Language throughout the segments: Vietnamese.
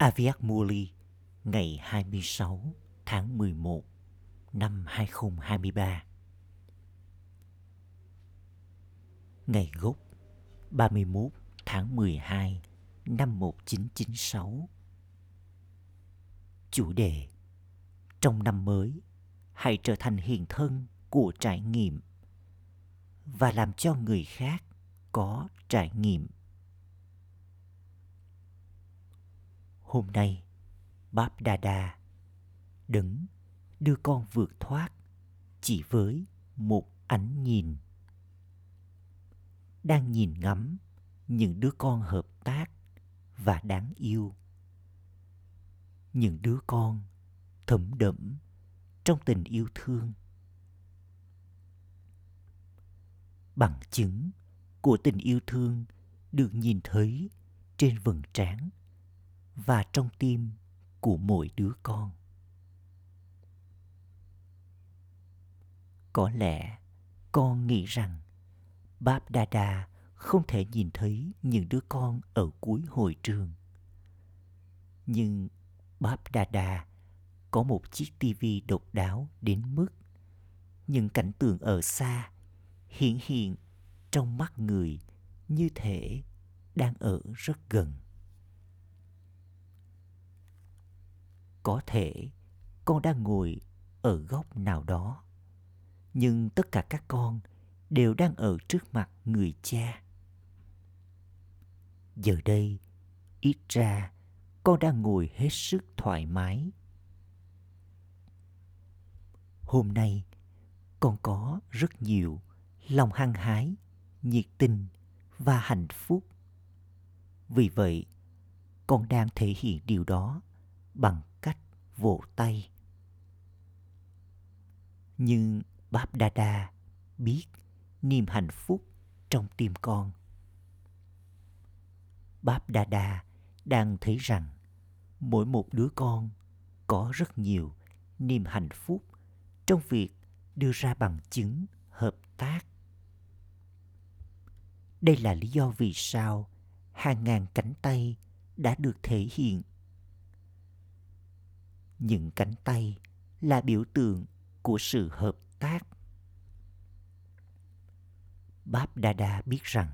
Aviak Muli ngày 26 tháng 11 năm 2023. Ngày gốc 31 tháng 12 năm 1996. Chủ đề Trong năm mới, hãy trở thành hiện thân của trải nghiệm và làm cho người khác có trải nghiệm. Hôm nay, Báp Đà Đà đứng đưa con vượt thoát chỉ với một ánh nhìn. Đang nhìn ngắm những đứa con hợp tác và đáng yêu. Những đứa con thấm đẫm trong tình yêu thương. Bằng chứng của tình yêu thương được nhìn thấy trên vầng trán và trong tim của mỗi đứa con. Có lẽ con nghĩ rằng báp đa đa không thể nhìn thấy những đứa con ở cuối hội trường. Nhưng báp đa đa có một chiếc tivi độc đáo đến mức những cảnh tượng ở xa hiện hiện trong mắt người như thể đang ở rất gần. Có thể con đang ngồi ở góc nào đó, nhưng tất cả các con đều đang ở trước mặt người cha. Giờ đây, ít ra con đang ngồi hết sức thoải mái. Hôm nay, con có rất nhiều lòng hăng hái, nhiệt tình và hạnh phúc. Vì vậy, con đang thể hiện điều đó bằng vỗ tay. Nhưng báp đa đa biết niềm hạnh phúc trong tim con. Báp đa đa đang thấy rằng mỗi một đứa con có rất nhiều niềm hạnh phúc trong việc đưa ra bằng chứng hợp tác. Đây là lý do vì sao hàng ngàn cánh tay đã được thể hiện những cánh tay là biểu tượng của sự hợp tác. Báp đa đa biết rằng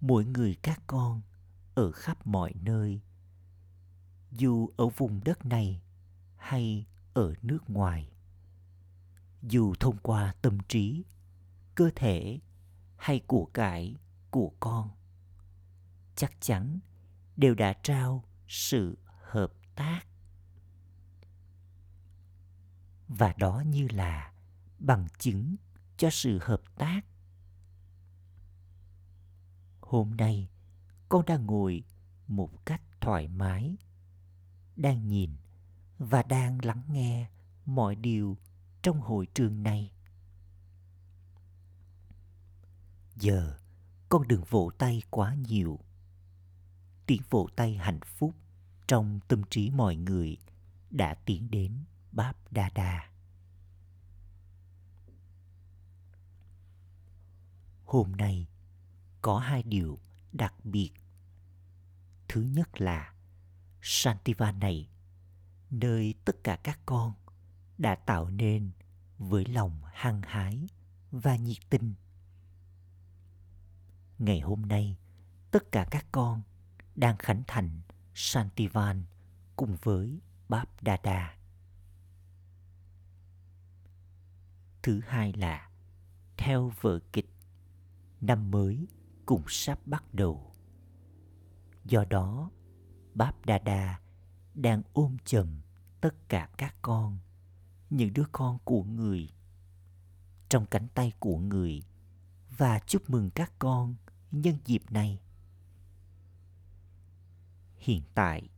mỗi người các con ở khắp mọi nơi, dù ở vùng đất này hay ở nước ngoài, dù thông qua tâm trí, cơ thể hay của cải, của con, chắc chắn đều đã trao sự hợp tác và đó như là bằng chứng cho sự hợp tác. Hôm nay, con đang ngồi một cách thoải mái, đang nhìn và đang lắng nghe mọi điều trong hội trường này. Giờ, con đừng vỗ tay quá nhiều. Tiếng vỗ tay hạnh phúc trong tâm trí mọi người đã tiến đến báp đa đa. Hôm nay có hai điều đặc biệt. Thứ nhất là santiva này, nơi tất cả các con đã tạo nên với lòng hăng hái và nhiệt tình. Ngày hôm nay, tất cả các con đang khánh thành santivan cùng với báp đa đa. Thứ hai là, theo vở kịch, năm mới cũng sắp bắt đầu. Do đó, báp đa đa đang ôm chầm tất cả các con, những đứa con của người. Trong cánh tay của người, và chúc mừng các con nhân dịp này. Hiện tại,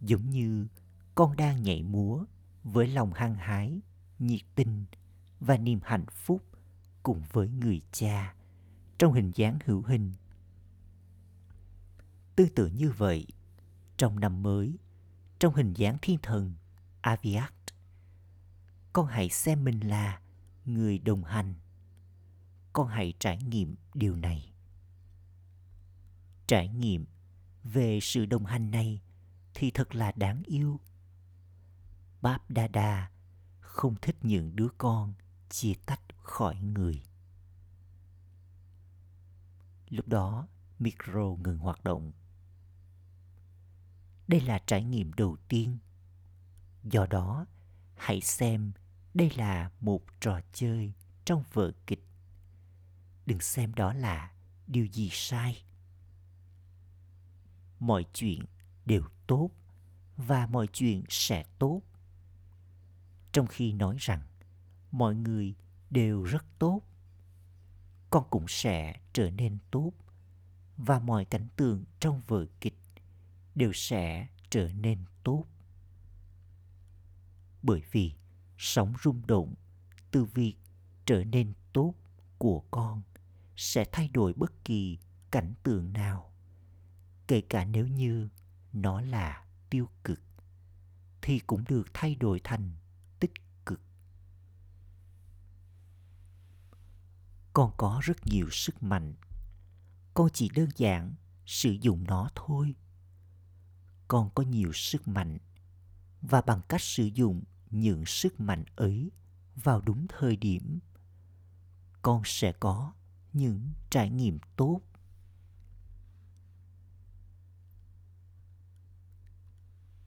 giống như con đang nhảy múa với lòng hăng hái, nhiệt tình và niềm hạnh phúc cùng với người cha trong hình dáng hữu hình. Tương tự như vậy, trong năm mới, trong hình dáng thiên thần Aviat, con hãy xem mình là người đồng hành. Con hãy trải nghiệm điều này. Trải nghiệm về sự đồng hành này thì thật là đáng yêu. Báp Đa Đa không thích những đứa con chia tách khỏi người. Lúc đó, micro ngừng hoạt động. Đây là trải nghiệm đầu tiên. Do đó, hãy xem đây là một trò chơi trong vở kịch. Đừng xem đó là điều gì sai. Mọi chuyện đều tốt và mọi chuyện sẽ tốt. Trong khi nói rằng mọi người đều rất tốt, con cũng sẽ trở nên tốt và mọi cảnh tượng trong vở kịch đều sẽ trở nên tốt. Bởi vì sóng rung động từ việc trở nên tốt của con sẽ thay đổi bất kỳ cảnh tượng nào kể cả nếu như nó là tiêu cực thì cũng được thay đổi thành tích cực con có rất nhiều sức mạnh. Con chỉ đơn giản sử dụng nó thôi. Con có nhiều sức mạnh. Và bằng cách sử dụng những sức mạnh ấy vào đúng thời điểm, con sẽ có những trải nghiệm tốt.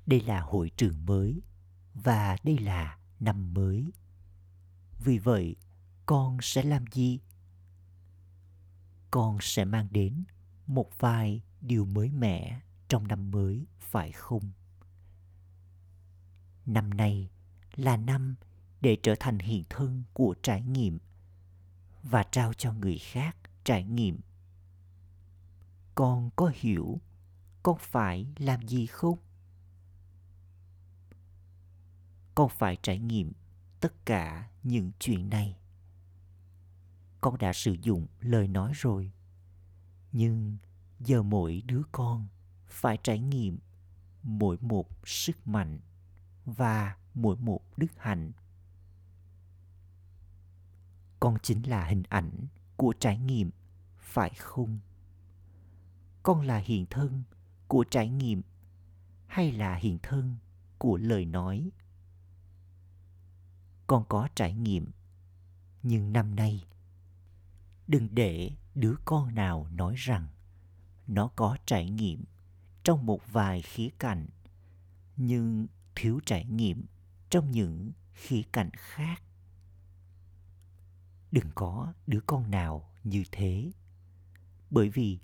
Đây là hội trường mới và đây là năm mới. Vì vậy, con sẽ làm gì? Con sẽ mang đến một vài điều mới mẻ trong năm mới, phải không? Năm nay là năm để trở thành hiện thân của trải nghiệm và trao cho người khác trải nghiệm. Con có hiểu con phải làm gì không? Con phải trải nghiệm tất cả những chuyện này con đã sử dụng lời nói rồi. Nhưng giờ mỗi đứa con phải trải nghiệm mỗi một sức mạnh và mỗi một đức hạnh. Con chính là hình ảnh của trải nghiệm, phải không? Con là hiện thân của trải nghiệm hay là hiện thân của lời nói? Con có trải nghiệm, nhưng năm nay đừng để đứa con nào nói rằng nó có trải nghiệm trong một vài khía cạnh, nhưng thiếu trải nghiệm trong những khía cạnh khác. Đừng có đứa con nào như thế, bởi vì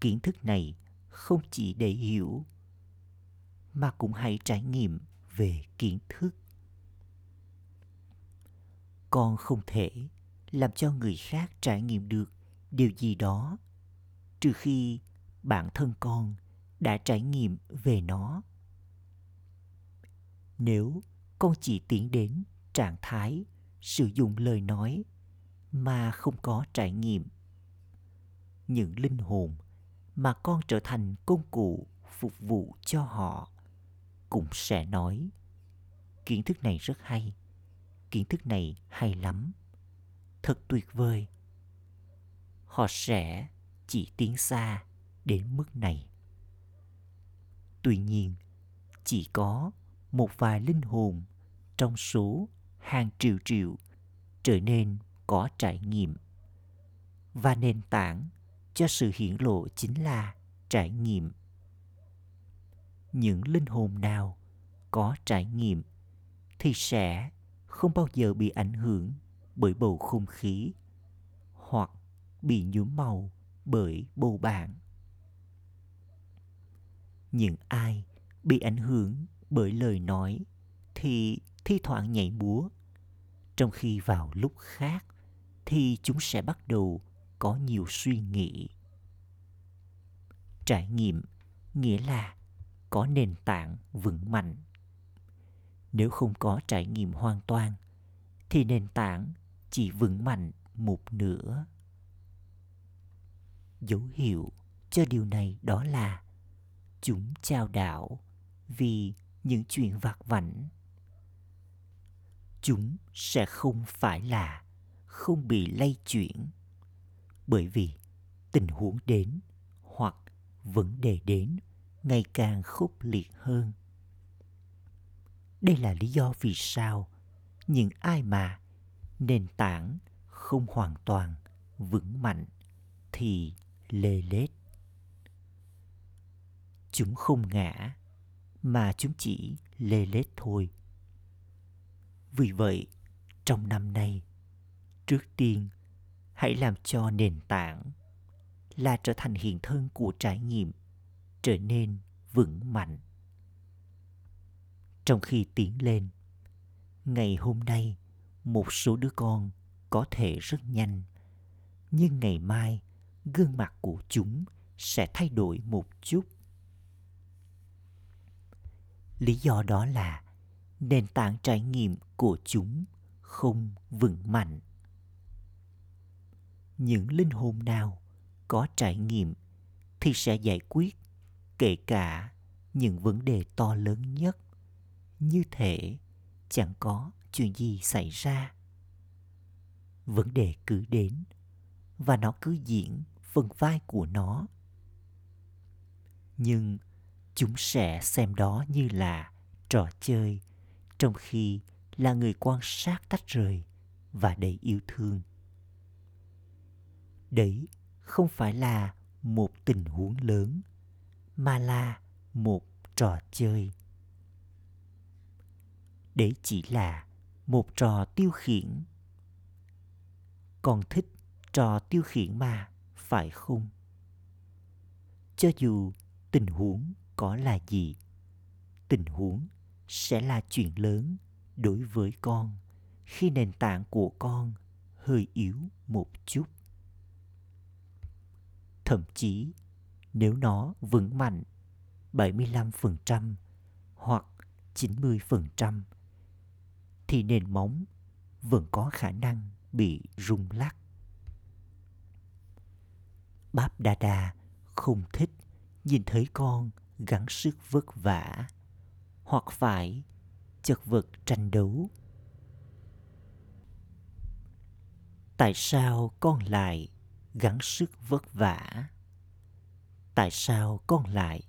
kiến thức này không chỉ để hiểu, mà cũng hãy trải nghiệm về kiến thức. Con không thể làm cho người khác trải nghiệm được điều gì đó, trừ khi bản thân con đã trải nghiệm về nó. Nếu con chỉ tiến đến trạng thái sử dụng lời nói mà không có trải nghiệm, những linh hồn mà con trở thành công cụ phục vụ cho họ cũng sẽ nói, kiến thức này rất hay, kiến thức này hay lắm thật tuyệt vời. Họ sẽ chỉ tiến xa đến mức này. Tuy nhiên, chỉ có một vài linh hồn trong số hàng triệu triệu trở nên có trải nghiệm. Và nền tảng cho sự hiển lộ chính là trải nghiệm. Những linh hồn nào có trải nghiệm thì sẽ không bao giờ bị ảnh hưởng bởi bầu không khí, hoặc bị nhuốm màu bởi bầu bạn. Những ai bị ảnh hưởng bởi lời nói thì thi thoảng nhảy múa. Trong khi vào lúc khác thì chúng sẽ bắt đầu có nhiều suy nghĩ. Trải nghiệm nghĩa là có nền tảng vững mạnh. Nếu không có trải nghiệm hoàn toàn, thì nền tảng chỉ vững mạnh một nửa. Dấu hiệu cho điều này đó là chúng trao đảo vì những chuyện vặt vảnh. Chúng sẽ không phải là không bị lay chuyển bởi vì tình huống đến hoặc vấn đề đến ngày càng khốc liệt hơn. Đây là lý do vì sao những ai mà nền tảng không hoàn toàn vững mạnh thì lê lết. Chúng không ngã, mà chúng chỉ lê lết thôi. Vì vậy, trong năm nay, trước tiên, hãy làm cho nền tảng là trở thành hiện thân của trải nghiệm trở nên vững mạnh. Trong khi tiến lên, ngày hôm nay một số đứa con có thể rất nhanh. Nhưng ngày mai, gương mặt của chúng sẽ thay đổi một chút. Lý do đó là nền tảng trải nghiệm của chúng không vững mạnh. Những linh hồn nào có trải nghiệm thì sẽ giải quyết kể cả những vấn đề to lớn nhất. Như thể chẳng có chuyện gì xảy ra? Vấn đề cứ đến, và nó cứ diễn phần vai của nó. Nhưng chúng sẽ xem đó như là trò chơi, trong khi là người quan sát tách rời và đầy yêu thương. Đấy không phải là một tình huống lớn, mà là một trò chơi. Đấy chỉ là một trò tiêu khiển. Còn thích trò tiêu khiển mà, phải không? Cho dù tình huống có là gì, tình huống sẽ là chuyện lớn đối với con khi nền tảng của con hơi yếu một chút. Thậm chí, nếu nó vững mạnh 75% hoặc 90% thì nền móng vẫn có khả năng bị rung lắc. Báp Đa Đa không thích nhìn thấy con gắng sức vất vả hoặc phải chật vật tranh đấu. Tại sao con lại gắng sức vất vả? Tại sao con lại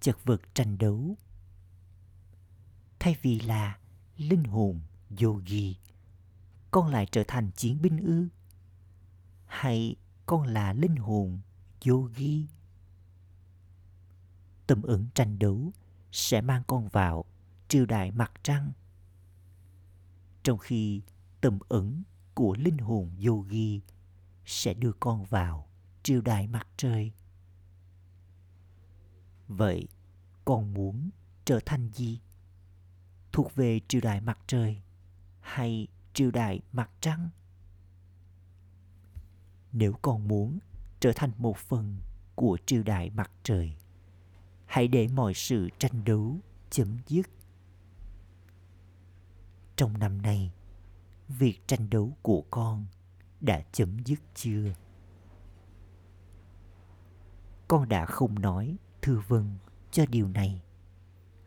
chật vật tranh đấu? Thay vì là linh hồn yogi con lại trở thành chiến binh ư? Hay con là linh hồn yogi tâm ứng tranh đấu sẽ mang con vào triều đại mặt trăng. Trong khi tâm ứng của linh hồn yogi sẽ đưa con vào triều đại mặt trời. Vậy con muốn trở thành gì? Thuộc về triều đại mặt trời hay triều đại mặt trăng? Nếu con muốn trở thành một phần của triều đại mặt trời, hãy để mọi sự tranh đấu chấm dứt. Trong năm nay, việc tranh đấu của con đã chấm dứt chưa? Con đã không nói thưa vâng cho điều này.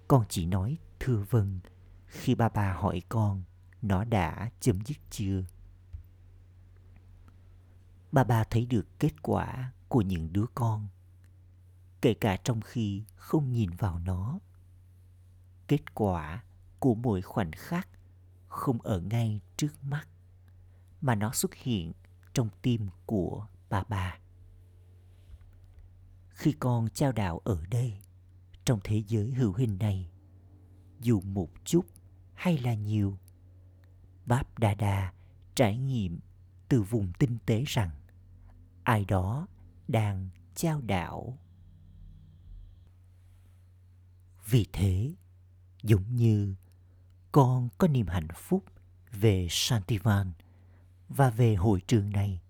Con chỉ nói thưa vâng khi ba bà hỏi con nó đã chấm dứt chưa? Bà bà thấy được kết quả của những đứa con, kể cả trong khi không nhìn vào nó. Kết quả của mỗi khoảnh khắc không ở ngay trước mắt, mà nó xuất hiện trong tim của bà bà khi con trao đạo ở đây, trong thế giới hữu hình này, dù một chút hay là nhiều Váp Đa Đa trải nghiệm từ vùng tinh tế rằng ai đó đang trao đảo. Vì thế, giống như con có niềm hạnh phúc về Santivan và về hội trường này.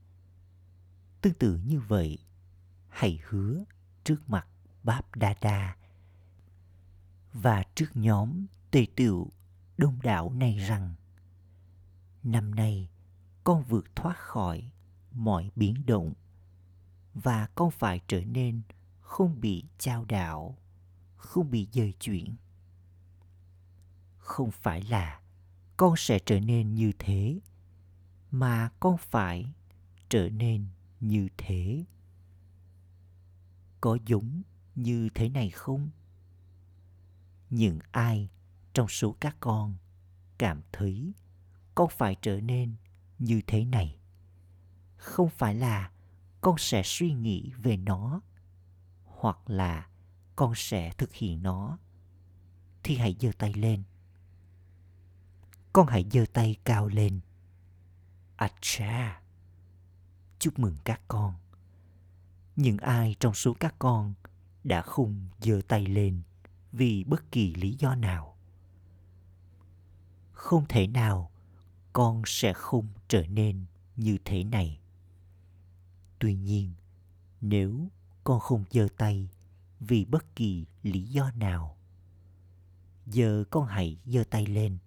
Tương tự như vậy, hãy hứa trước mặt Báp Đa Đa và trước nhóm tề tựu đông đảo này rằng năm nay, con vượt thoát khỏi mọi biến động và con phải trở nên không bị trao đảo, không bị dời chuyển không phải là con sẽ trở nên như thế, mà con phải trở nên như thế có giống như thế này không? Những ai trong số các con cảm thấy con phải trở nên như thế này. Không phải là con sẽ suy nghĩ về nó, hoặc là con sẽ thực hiện nó. Thì hãy giơ tay lên. Con hãy giơ tay cao lên. À cha chúc mừng các con. Những ai trong số các con đã không giơ tay lên vì bất kỳ lý do nào? Không thể nào con sẽ không trở nên như thế này. Tuy nhiên, nếu con không giơ tay vì bất kỳ lý do nào, giờ con hãy giơ tay lên.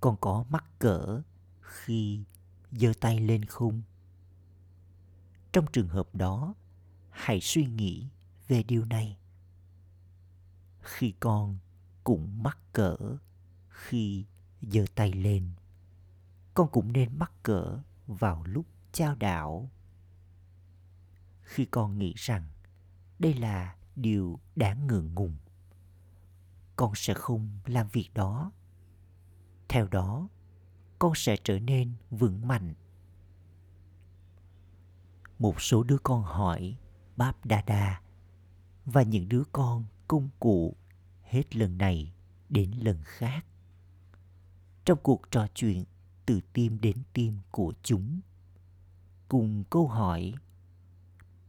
Con có mắc cỡ khi giơ tay lên không? Trong trường hợp đó, hãy suy nghĩ về điều này. Khi con cũng mắc cỡ khi giơ tay lên. Con cũng nên mắc cỡ vào lúc trao đảo. Khi con nghĩ rằng đây là điều đáng ngượng ngùng, con sẽ không làm việc đó. Theo đó, con sẽ trở nên vững mạnh. Một số đứa con hỏi báp đa đa và những đứa con công cụ hết lần này đến lần khác trong cuộc trò chuyện, từ tim đến tim của chúng, cùng câu hỏi,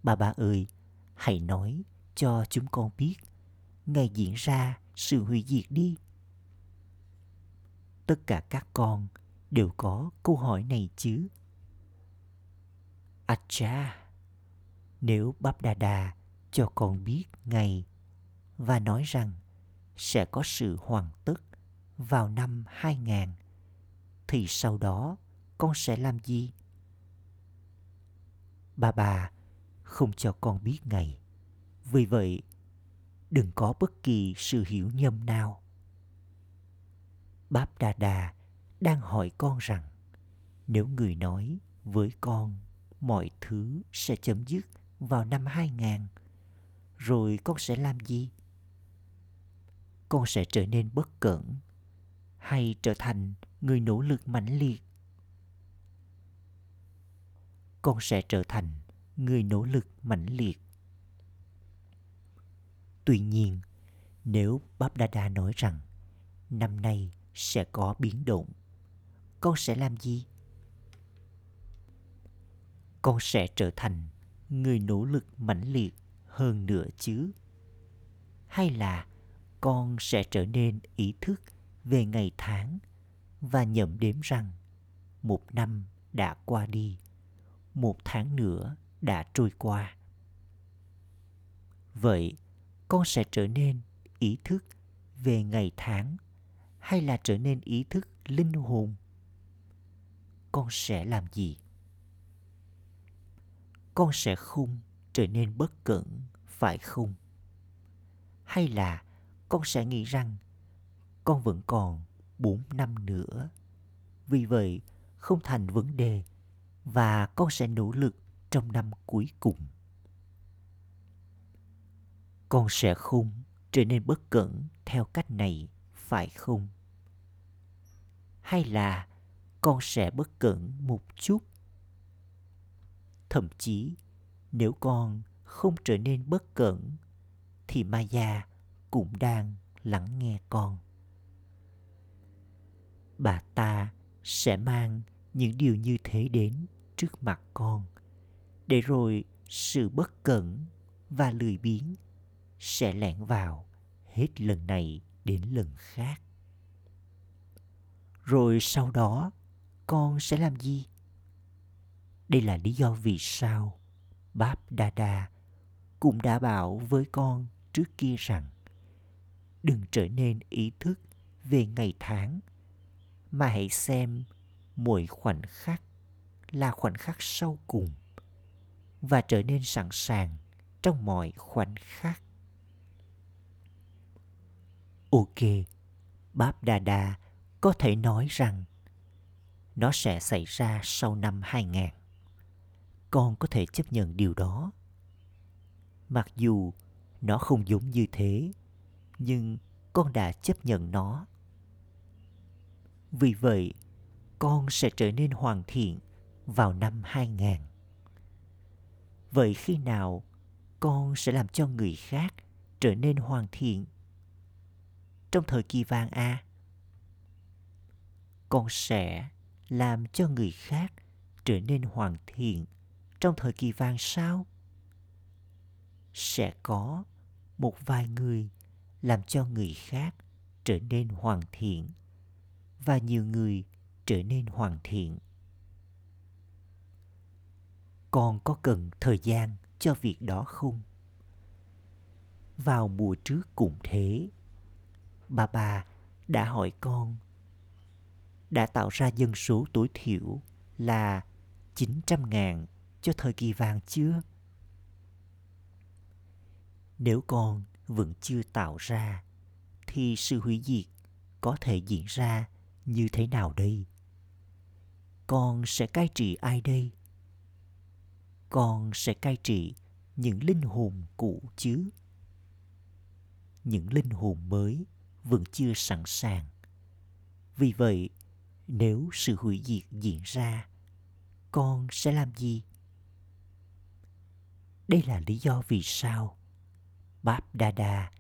bà bà ơi, hãy nói cho chúng con biết, ngày diễn ra sự hủy diệt đi. Tất cả các con đều có câu hỏi này chứ? À cha nếu bắp đà đà cho con biết ngày và nói rằng sẽ có sự hoàn tất vào năm 2000 thì sau đó con sẽ làm gì? Bà bà không cho con biết ngày. Vì vậy, đừng có bất kỳ sự hiểu nhầm nào. Báp Đà Đà đang hỏi con rằng nếu người nói với con mọi thứ sẽ chấm dứt vào năm 2000 rồi con sẽ làm gì? Con sẽ trở nên bất cẩn hay trở thành người nỗ lực mãnh liệt? Con sẽ trở thành người nỗ lực mãnh liệt. Tuy nhiên, nếu báp đa đa nói rằng năm nay sẽ có biến động, con sẽ làm gì? Con sẽ trở thành người nỗ lực mãnh liệt hơn nữa chứ? Hay là con sẽ trở nên ý thức về ngày tháng và nhẩm đếm rằng, một năm đã qua đi, một tháng nữa đã trôi qua. Vậy con sẽ trở nên ý thức về ngày tháng hay là trở nên ý thức linh hồn? Con sẽ làm gì? Con sẽ không trở nên bất cẩn, phải không? Hay là con sẽ nghĩ rằng con vẫn còn 4 năm nữa. Vì vậy, không thành vấn đề và con sẽ nỗ lực trong năm cuối cùng. Con sẽ không trở nên bất cẩn theo cách này, phải không? Hay là con sẽ bất cẩn một chút? Thậm chí, nếu con không trở nên bất cẩn, thì Maya cũng đang lắng nghe con bà ta sẽ mang những điều như thế đến trước mặt con. Để rồi sự bất cẩn và lười biếng sẽ lẻn vào hết lần này đến lần khác. Rồi sau đó, con sẽ làm gì? Đây là lý do vì sao báp đa đa cũng đã bảo với con trước kia rằng, đừng trở nên ý thức về ngày tháng mà hãy xem mỗi khoảnh khắc là khoảnh khắc sau cùng và trở nên sẵn sàng trong mọi khoảnh khắc. Ok, Báp Đa Đa có thể nói rằng nó sẽ xảy ra sau năm 2000. Con có thể chấp nhận điều đó. mặc dù nó không giống như thế nhưng con đã chấp nhận nó vì vậy con sẽ trở nên hoàn thiện vào năm 2000. Vậy khi nào con sẽ làm cho người khác trở nên hoàn thiện? Trong thời kỳ vàng A, con sẽ làm cho người khác trở nên hoàn thiện trong thời kỳ vàng sao? Sẽ có một vài người làm cho người khác trở nên hoàn thiện và nhiều người trở nên hoàn thiện. Con có cần thời gian cho việc đó không? Vào mùa trước cũng thế. Bà bà đã hỏi con đã tạo ra dân số tối thiểu là 900.000 cho thời kỳ vàng chưa? Nếu con vẫn chưa tạo ra, thì sự hủy diệt có thể diễn ra như thế nào đây? Con sẽ cai trị ai đây? Con sẽ cai trị những linh hồn cũ chứ? Những linh hồn mới vẫn chưa sẵn sàng. Vì vậy, nếu sự hủy diệt diễn ra, con sẽ làm gì? Đây là lý do vì sao Báp Đa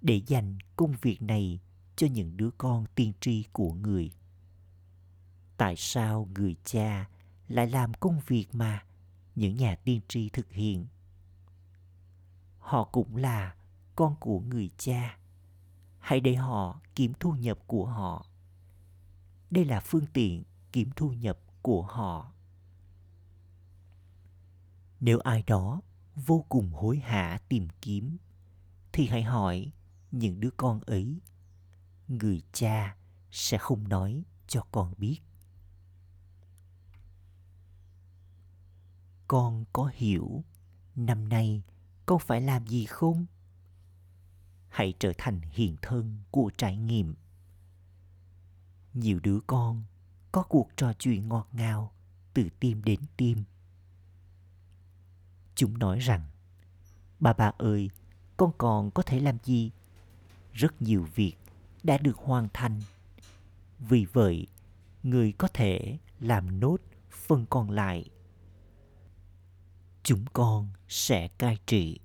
để dành công việc này cho những đứa con tiên tri của người. Tại sao người cha lại làm công việc mà những nhà tiên tri thực hiện? Họ cũng là con của người cha. Hãy để họ kiếm thu nhập của họ. Đây là phương tiện kiếm thu nhập của họ. Nếu ai đó vô cùng hối hả tìm kiếm, thì hãy hỏi những đứa con ấy người cha sẽ không nói cho con biết. Con có hiểu năm nay con phải làm gì không? Hãy trở thành hiện thân của trải nghiệm. Nhiều đứa con có cuộc trò chuyện ngọt ngào từ tim đến tim. Chúng nói rằng, bà bà ơi, con còn có thể làm gì? Rất nhiều việc đã được hoàn thành. Vì vậy, người có thể làm nốt phần còn lại. Chúng con sẽ cai trị,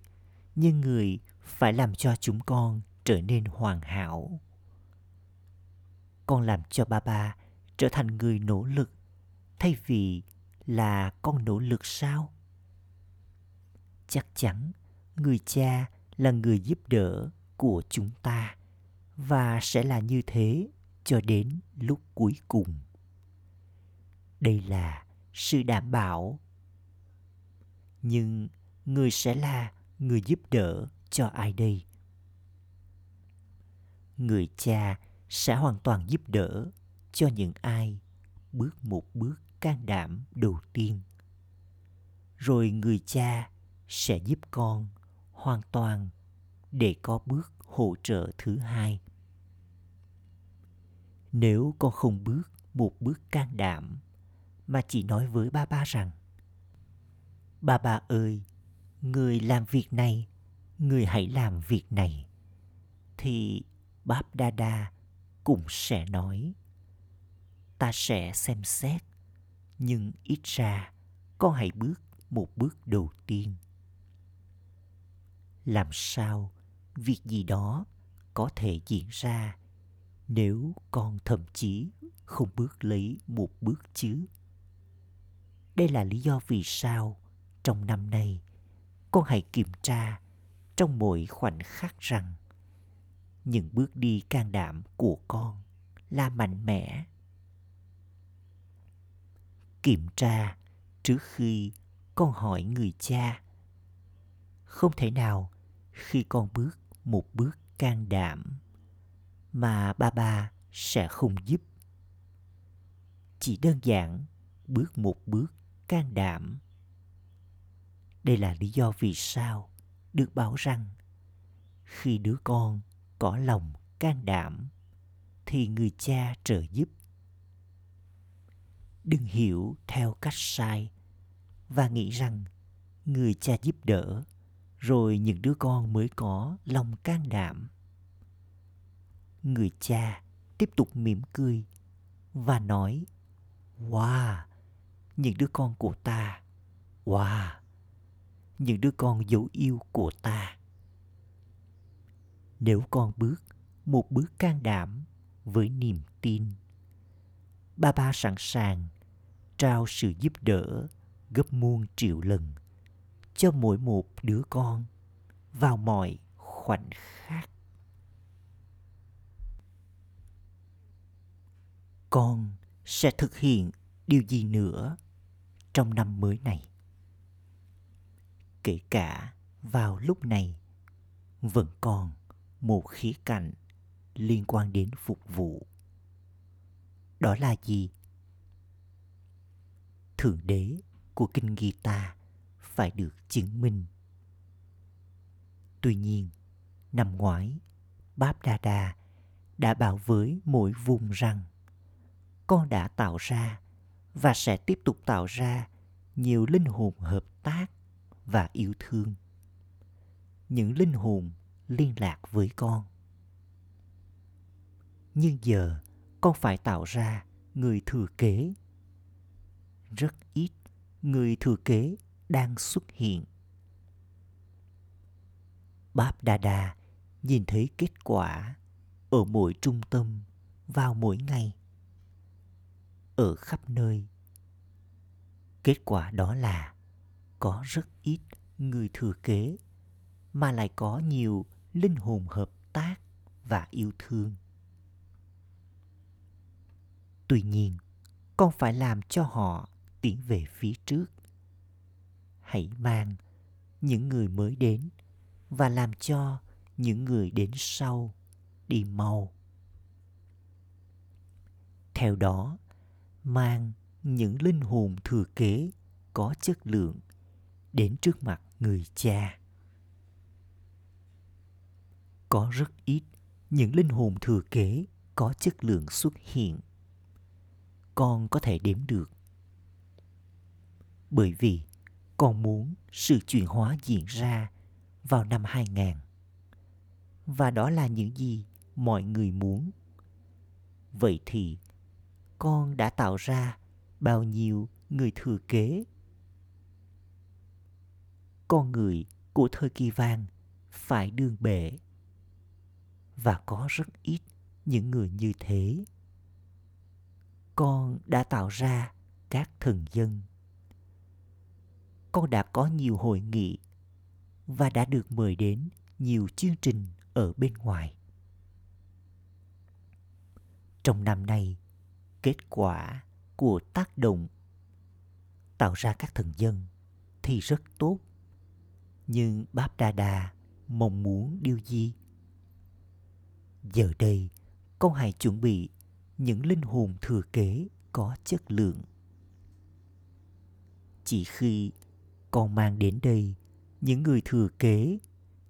nhưng người phải làm cho chúng con trở nên hoàn hảo. Con làm cho ba ba trở thành người nỗ lực, thay vì là con nỗ lực sao? Chắc chắn người cha là người giúp đỡ của chúng ta và sẽ là như thế cho đến lúc cuối cùng. Đây là sự đảm bảo. Nhưng người sẽ là người giúp đỡ cho ai đây? Người cha sẽ hoàn toàn giúp đỡ cho những ai bước một bước can đảm đầu tiên. Rồi người cha sẽ giúp con hoàn toàn để có bước hỗ trợ thứ hai. Nếu con không bước một bước can đảm mà chỉ nói với ba ba rằng, ba ba ơi, người làm việc này, người hãy làm việc này, thì báp đa đa cũng sẽ nói, ta sẽ xem xét, nhưng ít ra con hãy bước một bước đầu tiên. Làm sao việc gì đó có thể diễn ra nếu con thậm chí không bước lấy một bước chứ? Đây là lý do vì sao trong năm nay con hãy kiểm tra trong mỗi khoảnh khắc rằng những bước đi can đảm của con là mạnh mẽ. Kiểm tra trước khi con hỏi người cha. Không thể nào khi con bước một bước can đảm mà ba ba sẽ không giúp. Chỉ đơn giản bước một bước can đảm. Đây là lý do vì sao được bảo rằng khi đứa con có lòng can đảm thì người cha trợ giúp. Đừng hiểu theo cách sai và nghĩ rằng người cha giúp đỡ rồi những đứa con mới có lòng can đảm. Người cha tiếp tục mỉm cười và nói, wow, những đứa con của ta, wow, những đứa con dấu yêu của ta. Nếu con bước một bước can đảm với niềm tin, ba ba sẵn sàng trao sự giúp đỡ gấp muôn triệu lần cho mỗi một đứa con vào mọi khoảnh khắc. Con sẽ thực hiện điều gì nữa trong năm mới này? Kể cả vào lúc này, vẫn còn một khía cạnh liên quan đến phục vụ. Đó là gì? Thượng đế của kinh Gita phải được chứng minh. Tuy nhiên, năm ngoái, Báp Đa Đa đã bảo với mỗi vùng rằng con đã tạo ra và sẽ tiếp tục tạo ra nhiều linh hồn hợp tác và yêu thương. Những linh hồn liên lạc với con. Nhưng giờ con phải tạo ra người thừa kế. Rất ít người thừa kế đang xuất hiện. Báp Đà Đà nhìn thấy kết quả ở mỗi trung tâm vào mỗi ngày. Ở khắp nơi. Kết quả đó là có rất ít người thừa kế mà lại có nhiều linh hồn hợp tác và yêu thương. Tuy nhiên, con phải làm cho họ tiến về phía trước hãy mang những người mới đến và làm cho những người đến sau đi mau. Theo đó, mang những linh hồn thừa kế có chất lượng đến trước mặt người cha. Có rất ít những linh hồn thừa kế có chất lượng xuất hiện. Con có thể đếm được. Bởi vì con muốn sự chuyển hóa diễn ra vào năm 2000. Và đó là những gì mọi người muốn. Vậy thì, con đã tạo ra bao nhiêu người thừa kế? Con người của thời kỳ vàng phải đương bể và có rất ít những người như thế. Con đã tạo ra các thần dân con đã có nhiều hội nghị và đã được mời đến nhiều chương trình ở bên ngoài. Trong năm nay, kết quả của tác động tạo ra các thần dân thì rất tốt. Nhưng Báp Đa Đa mong muốn điều gì? Giờ đây, con hãy chuẩn bị những linh hồn thừa kế có chất lượng. Chỉ khi con mang đến đây những người thừa kế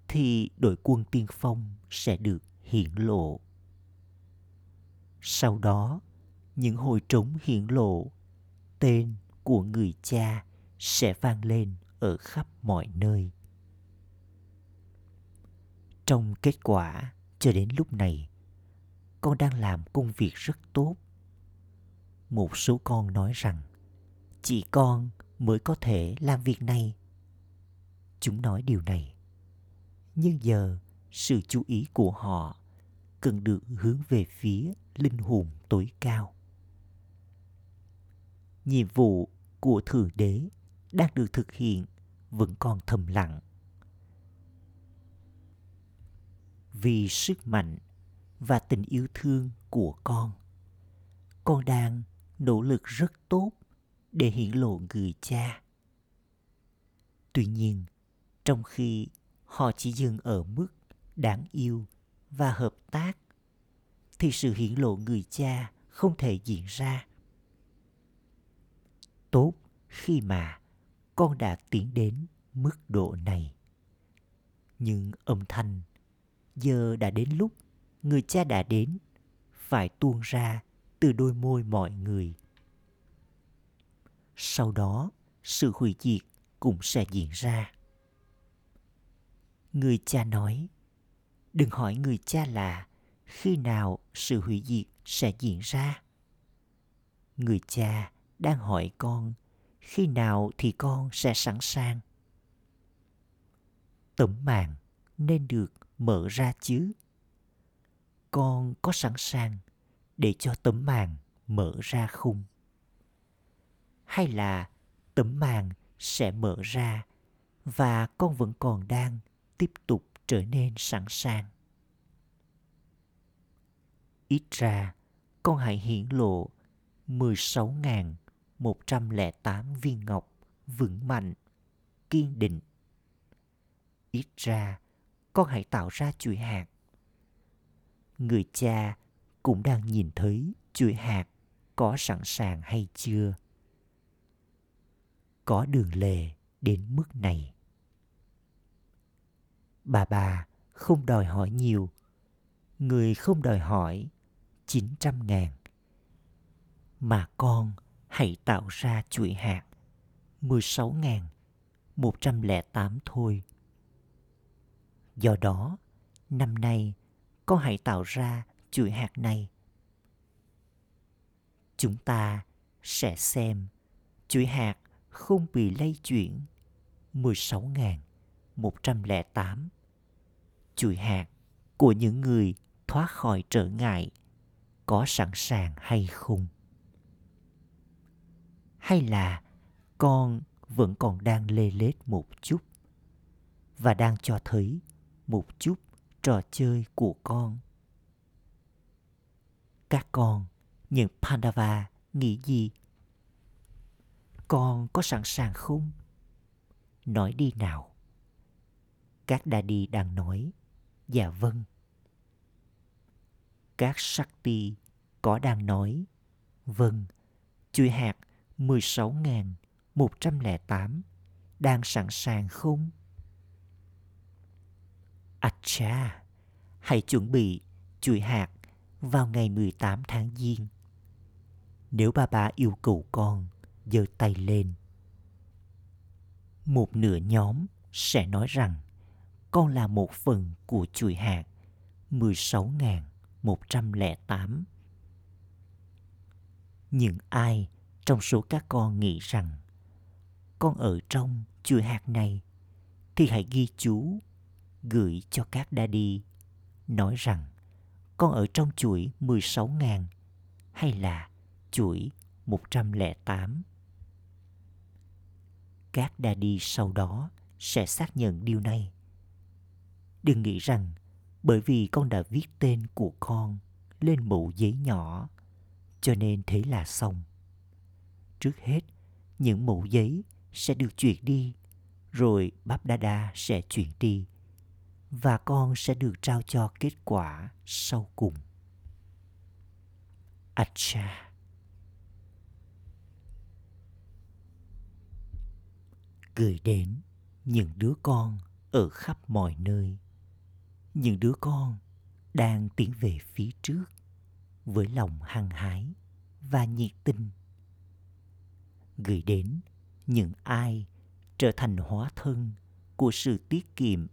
thì đội quân tiên phong sẽ được hiển lộ. Sau đó, những hồi trống hiển lộ, tên của người cha sẽ vang lên ở khắp mọi nơi. Trong kết quả, cho đến lúc này, con đang làm công việc rất tốt. Một số con nói rằng, chị con mới có thể làm việc này. Chúng nói điều này. Nhưng giờ, sự chú ý của họ cần được hướng về phía linh hồn tối cao. Nhiệm vụ của thượng đế đang được thực hiện vẫn còn thầm lặng. Vì sức mạnh và tình yêu thương của con con đang nỗ lực rất tốt để hiển lộ người cha. Tuy nhiên, trong khi họ chỉ dừng ở mức đáng yêu và hợp tác, thì sự hiển lộ người cha không thể diễn ra. Tốt khi mà con đã tiến đến mức độ này. Nhưng âm thanh giờ đã đến lúc người cha đã đến phải tuôn ra từ đôi môi mọi người sau đó, sự hủy diệt cũng sẽ diễn ra. Người cha nói, đừng hỏi người cha là khi nào sự hủy diệt sẽ diễn ra. Người cha đang hỏi con, khi nào thì con sẽ sẵn sàng? Tấm màn nên được mở ra chứ? Con có sẵn sàng để cho tấm màn mở ra không? Hay là tấm màn sẽ mở ra và con vẫn còn đang tiếp tục trở nên sẵn sàng ít ra con hãy hiển lộ 16.108 viên ngọc vững mạnh, kiên định. Ít ra, con hãy tạo ra chuỗi hạt. Người cha cũng đang nhìn thấy chuỗi hạt có sẵn sàng hay chưa. Có đường lề đến mức này. Bà bà không đòi hỏi nhiều. Người không đòi hỏi 900 ngàn mà con hãy tạo ra chuỗi hạt 16.108 thôi. Do đó, năm nay con hãy tạo ra chuỗi hạt này. Chúng ta sẽ xem chuỗi hạt không bị lây chuyển. 16.108 chuỗi hạt của những người thoát khỏi trở ngại, có sẵn sàng hay không? Hay là con vẫn còn đang lê lết một chút và đang cho thấy một chút trò chơi của con? Các con, những pandava nghĩ gì con có sẵn sàng không? Nói đi nào. Các đa đi đang nói. Dạ vâng. Các Shakti có đang nói. Vâng chuỗi hạt 16.108 đang sẵn sàng không? Acha, hãy chuẩn bị chuỗi hạt vào ngày 18 tháng Giêng. Nếu bà bà yêu cầu con giơ tay lên. Một nửa nhóm sẽ nói rằng, con là một phần của chuỗi hạt 16.108. Những ai trong số các con nghĩ rằng, con ở trong chuỗi hạt này thì hãy ghi chú, gửi cho các đa đi nói rằng, con ở trong chuỗi 16.000 hay là chuỗi 108. Các đa đi sau đó sẽ xác nhận điều này. Đừng nghĩ rằng bởi vì con đã viết tên của con lên mẫu giấy nhỏ, cho nên thế là xong. Trước hết, những mẫu giấy sẽ được chuyển đi, rồi bap đa đa sẽ chuyển đi, và con sẽ được trao cho kết quả sau cùng. Acha. Gửi đến những đứa con ở khắp mọi nơi. Những đứa con đang tiến về phía trước với lòng hăng hái và nhiệt tình. Gửi đến những ai trở thành hóa thân của sự tiết kiệm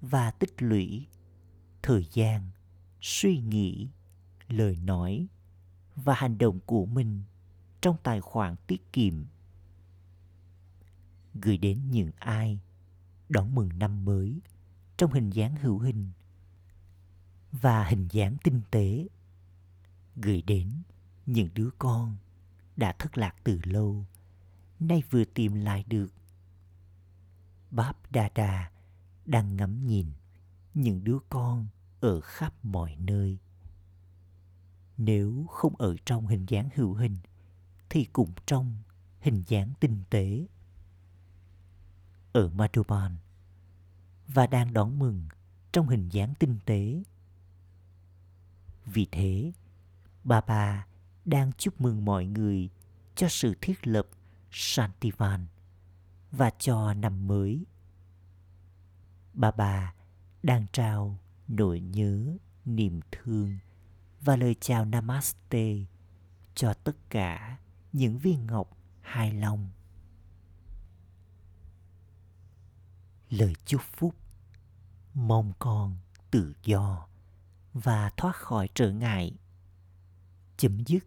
và tích lũy thời gian, suy nghĩ, lời nói và hành động của mình trong tài khoản tiết kiệm gửi đến những ai đón mừng năm mới trong hình dáng hữu hình và hình dáng tinh tế gửi đến những đứa con đã thất lạc từ lâu, nay vừa tìm lại được. Báp Đa Đa đang ngắm nhìn những đứa con ở khắp mọi nơi. Nếu không ở trong hình dáng hữu hình, thì cũng trong hình dáng tinh tế. Ở Madhuban, và đang đón mừng trong hình dáng tinh tế. Vì thế, bà bà đang chúc mừng mọi người cho sự thiết lập Santivan và cho năm mới. Bà bà đang trao nỗi nhớ, niềm thương và lời chào Namaste cho tất cả những viên ngọc hài lòng. Lời chúc phúc. Mong con tự do và thoát khỏi trở ngại. Chấm dứt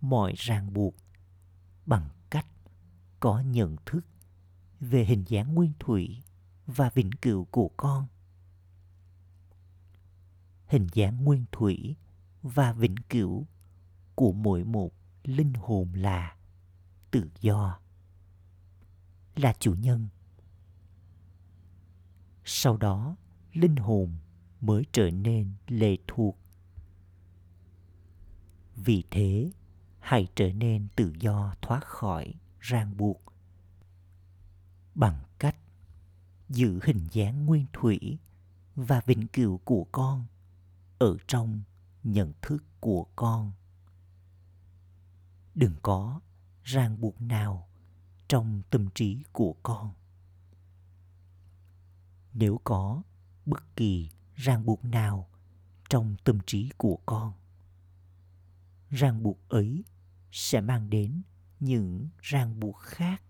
mọi ràng buộc bằng cách có nhận thức về hình dáng nguyên thủy và vĩnh cửu của con. Hình dáng nguyên thủy và vĩnh cửu của mỗi một linh hồn là tự do, là chủ nhân sau đó, linh hồn mới trở nên lệ thuộc. Vì thế, hãy trở nên tự do thoát khỏi ràng buộc. Bằng cách giữ hình dáng nguyên thủy và vĩnh cửu của con ở trong nhận thức của con. Đừng có ràng buộc nào trong tâm trí của con nếu có bất kỳ ràng buộc nào trong tâm trí của con. Ràng buộc ấy sẽ mang đến những ràng buộc khác.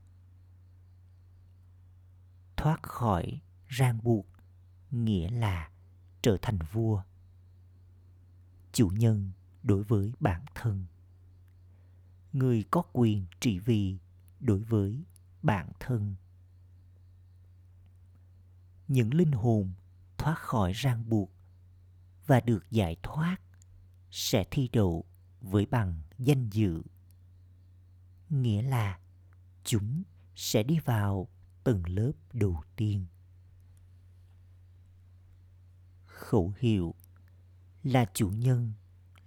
Thoát khỏi ràng buộc nghĩa là trở thành vua, chủ nhân đối với bản thân. Người có quyền trị vì đối với bản thân những linh hồn thoát khỏi ràng buộc và được giải thoát sẽ thi đậu với bằng danh dự. Nghĩa là chúng sẽ đi vào tầng lớp đầu tiên. Khẩu hiệu là chủ nhân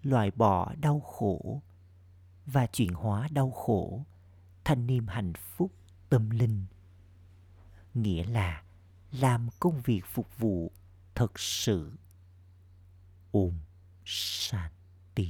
loại bỏ đau khổ và chuyển hóa đau khổ thành niềm hạnh phúc tâm linh. Nghĩa là làm công việc phục vụ thật sự. Ôm sàn tì